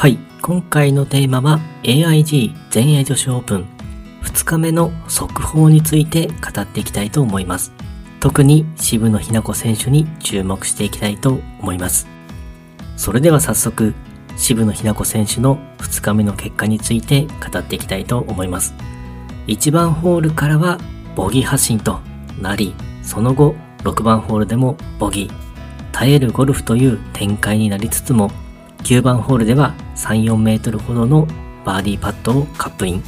はい、今回のテーマは AIG 全英女子オープン2日目の速報について語っていきたいと思います。特に渋野日向子選手に注目していきたいと思います。それでは早速、渋野日向子選手の2日目の結果について語っていきたいと思います。1番ホールからはボギー発進となり、その後6番ホールでもボギー、耐えるゴルフという展開になりつつも、9番ホールでは3、4メートルほどのバーディーパットをカップイン。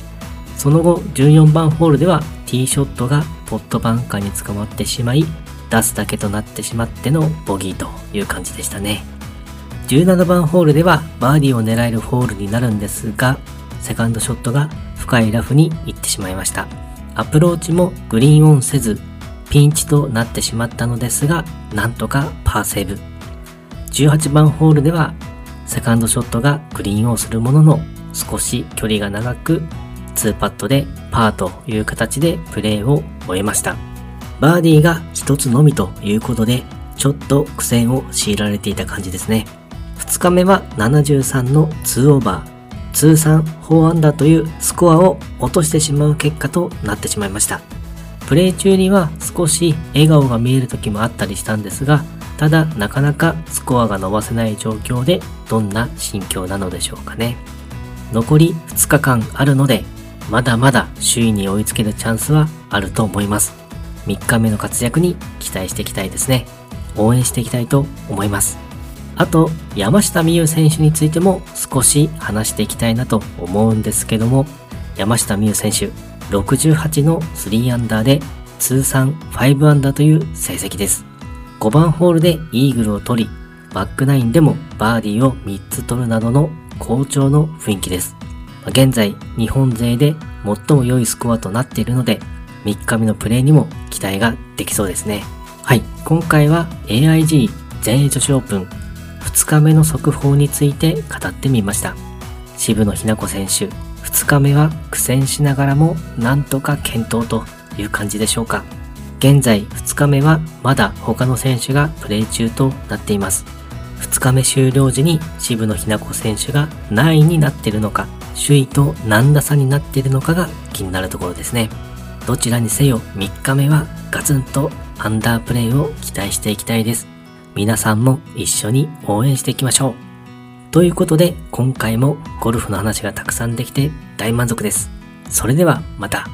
その後14番ホールではティーショットがポットバンカーに捕まってしまい、出すだけとなってしまってのボギーという感じでしたね。17番ホールではバーディーを狙えるホールになるんですが、セカンドショットが深いラフに行ってしまいました。アプローチもグリーンオンせず、ピンチとなってしまったのですが、なんとかパーセーブ。18番ホールでは、セカンドショットがグリーンオンするものの、少し距離が長く、2パットでパーという形でプレーを終えました。バーディーが一つのみということで、ちょっと苦戦を強いられていた感じですね。2日目は73の2オーバー、通算4アンダーというスコアを落としてしまう結果となってしまいました。プレー中には少し笑顔が見える時もあったりしたんですが、ただなかなかスコアが伸ばせない状況でどんな心境なのでしょうかね。残り2日間あるので、まだまだ首位に追いつけるチャンスはあると思います。3日目の活躍に期待していきたいですね。応援していきたいと思います。あと、山下美夢有選手についても少し話していきたいなと思うんですけども、山下美夢有選手、68の3アンダーで通算5アンダーという成績です。5番ホールでイーグルを取り、バックナインでもバーディーを3つ取るなどの好調の雰囲気です。現在、日本勢で最も良いスコアとなっているので、3日目のプレーにも期待ができそうですね。はい、今回は AIG 全英女子オープン2日目の速報について語ってみました。渋野日向子選手、2日目は苦戦しながらもなんとか健闘という感じでしょうか。現在2日目はまだ他の選手がプレー中となっています。2日目終了時に渋野日向子選手が何位になっているのか、首位と何打差になっているのかが気になるところですね。どちらにせよ3日目はガツンとアンダープレーを期待していきたいです。皆さんも一緒に応援していきましょう。ということで今回もゴルフの話がたくさんできて大満足です。それではまた。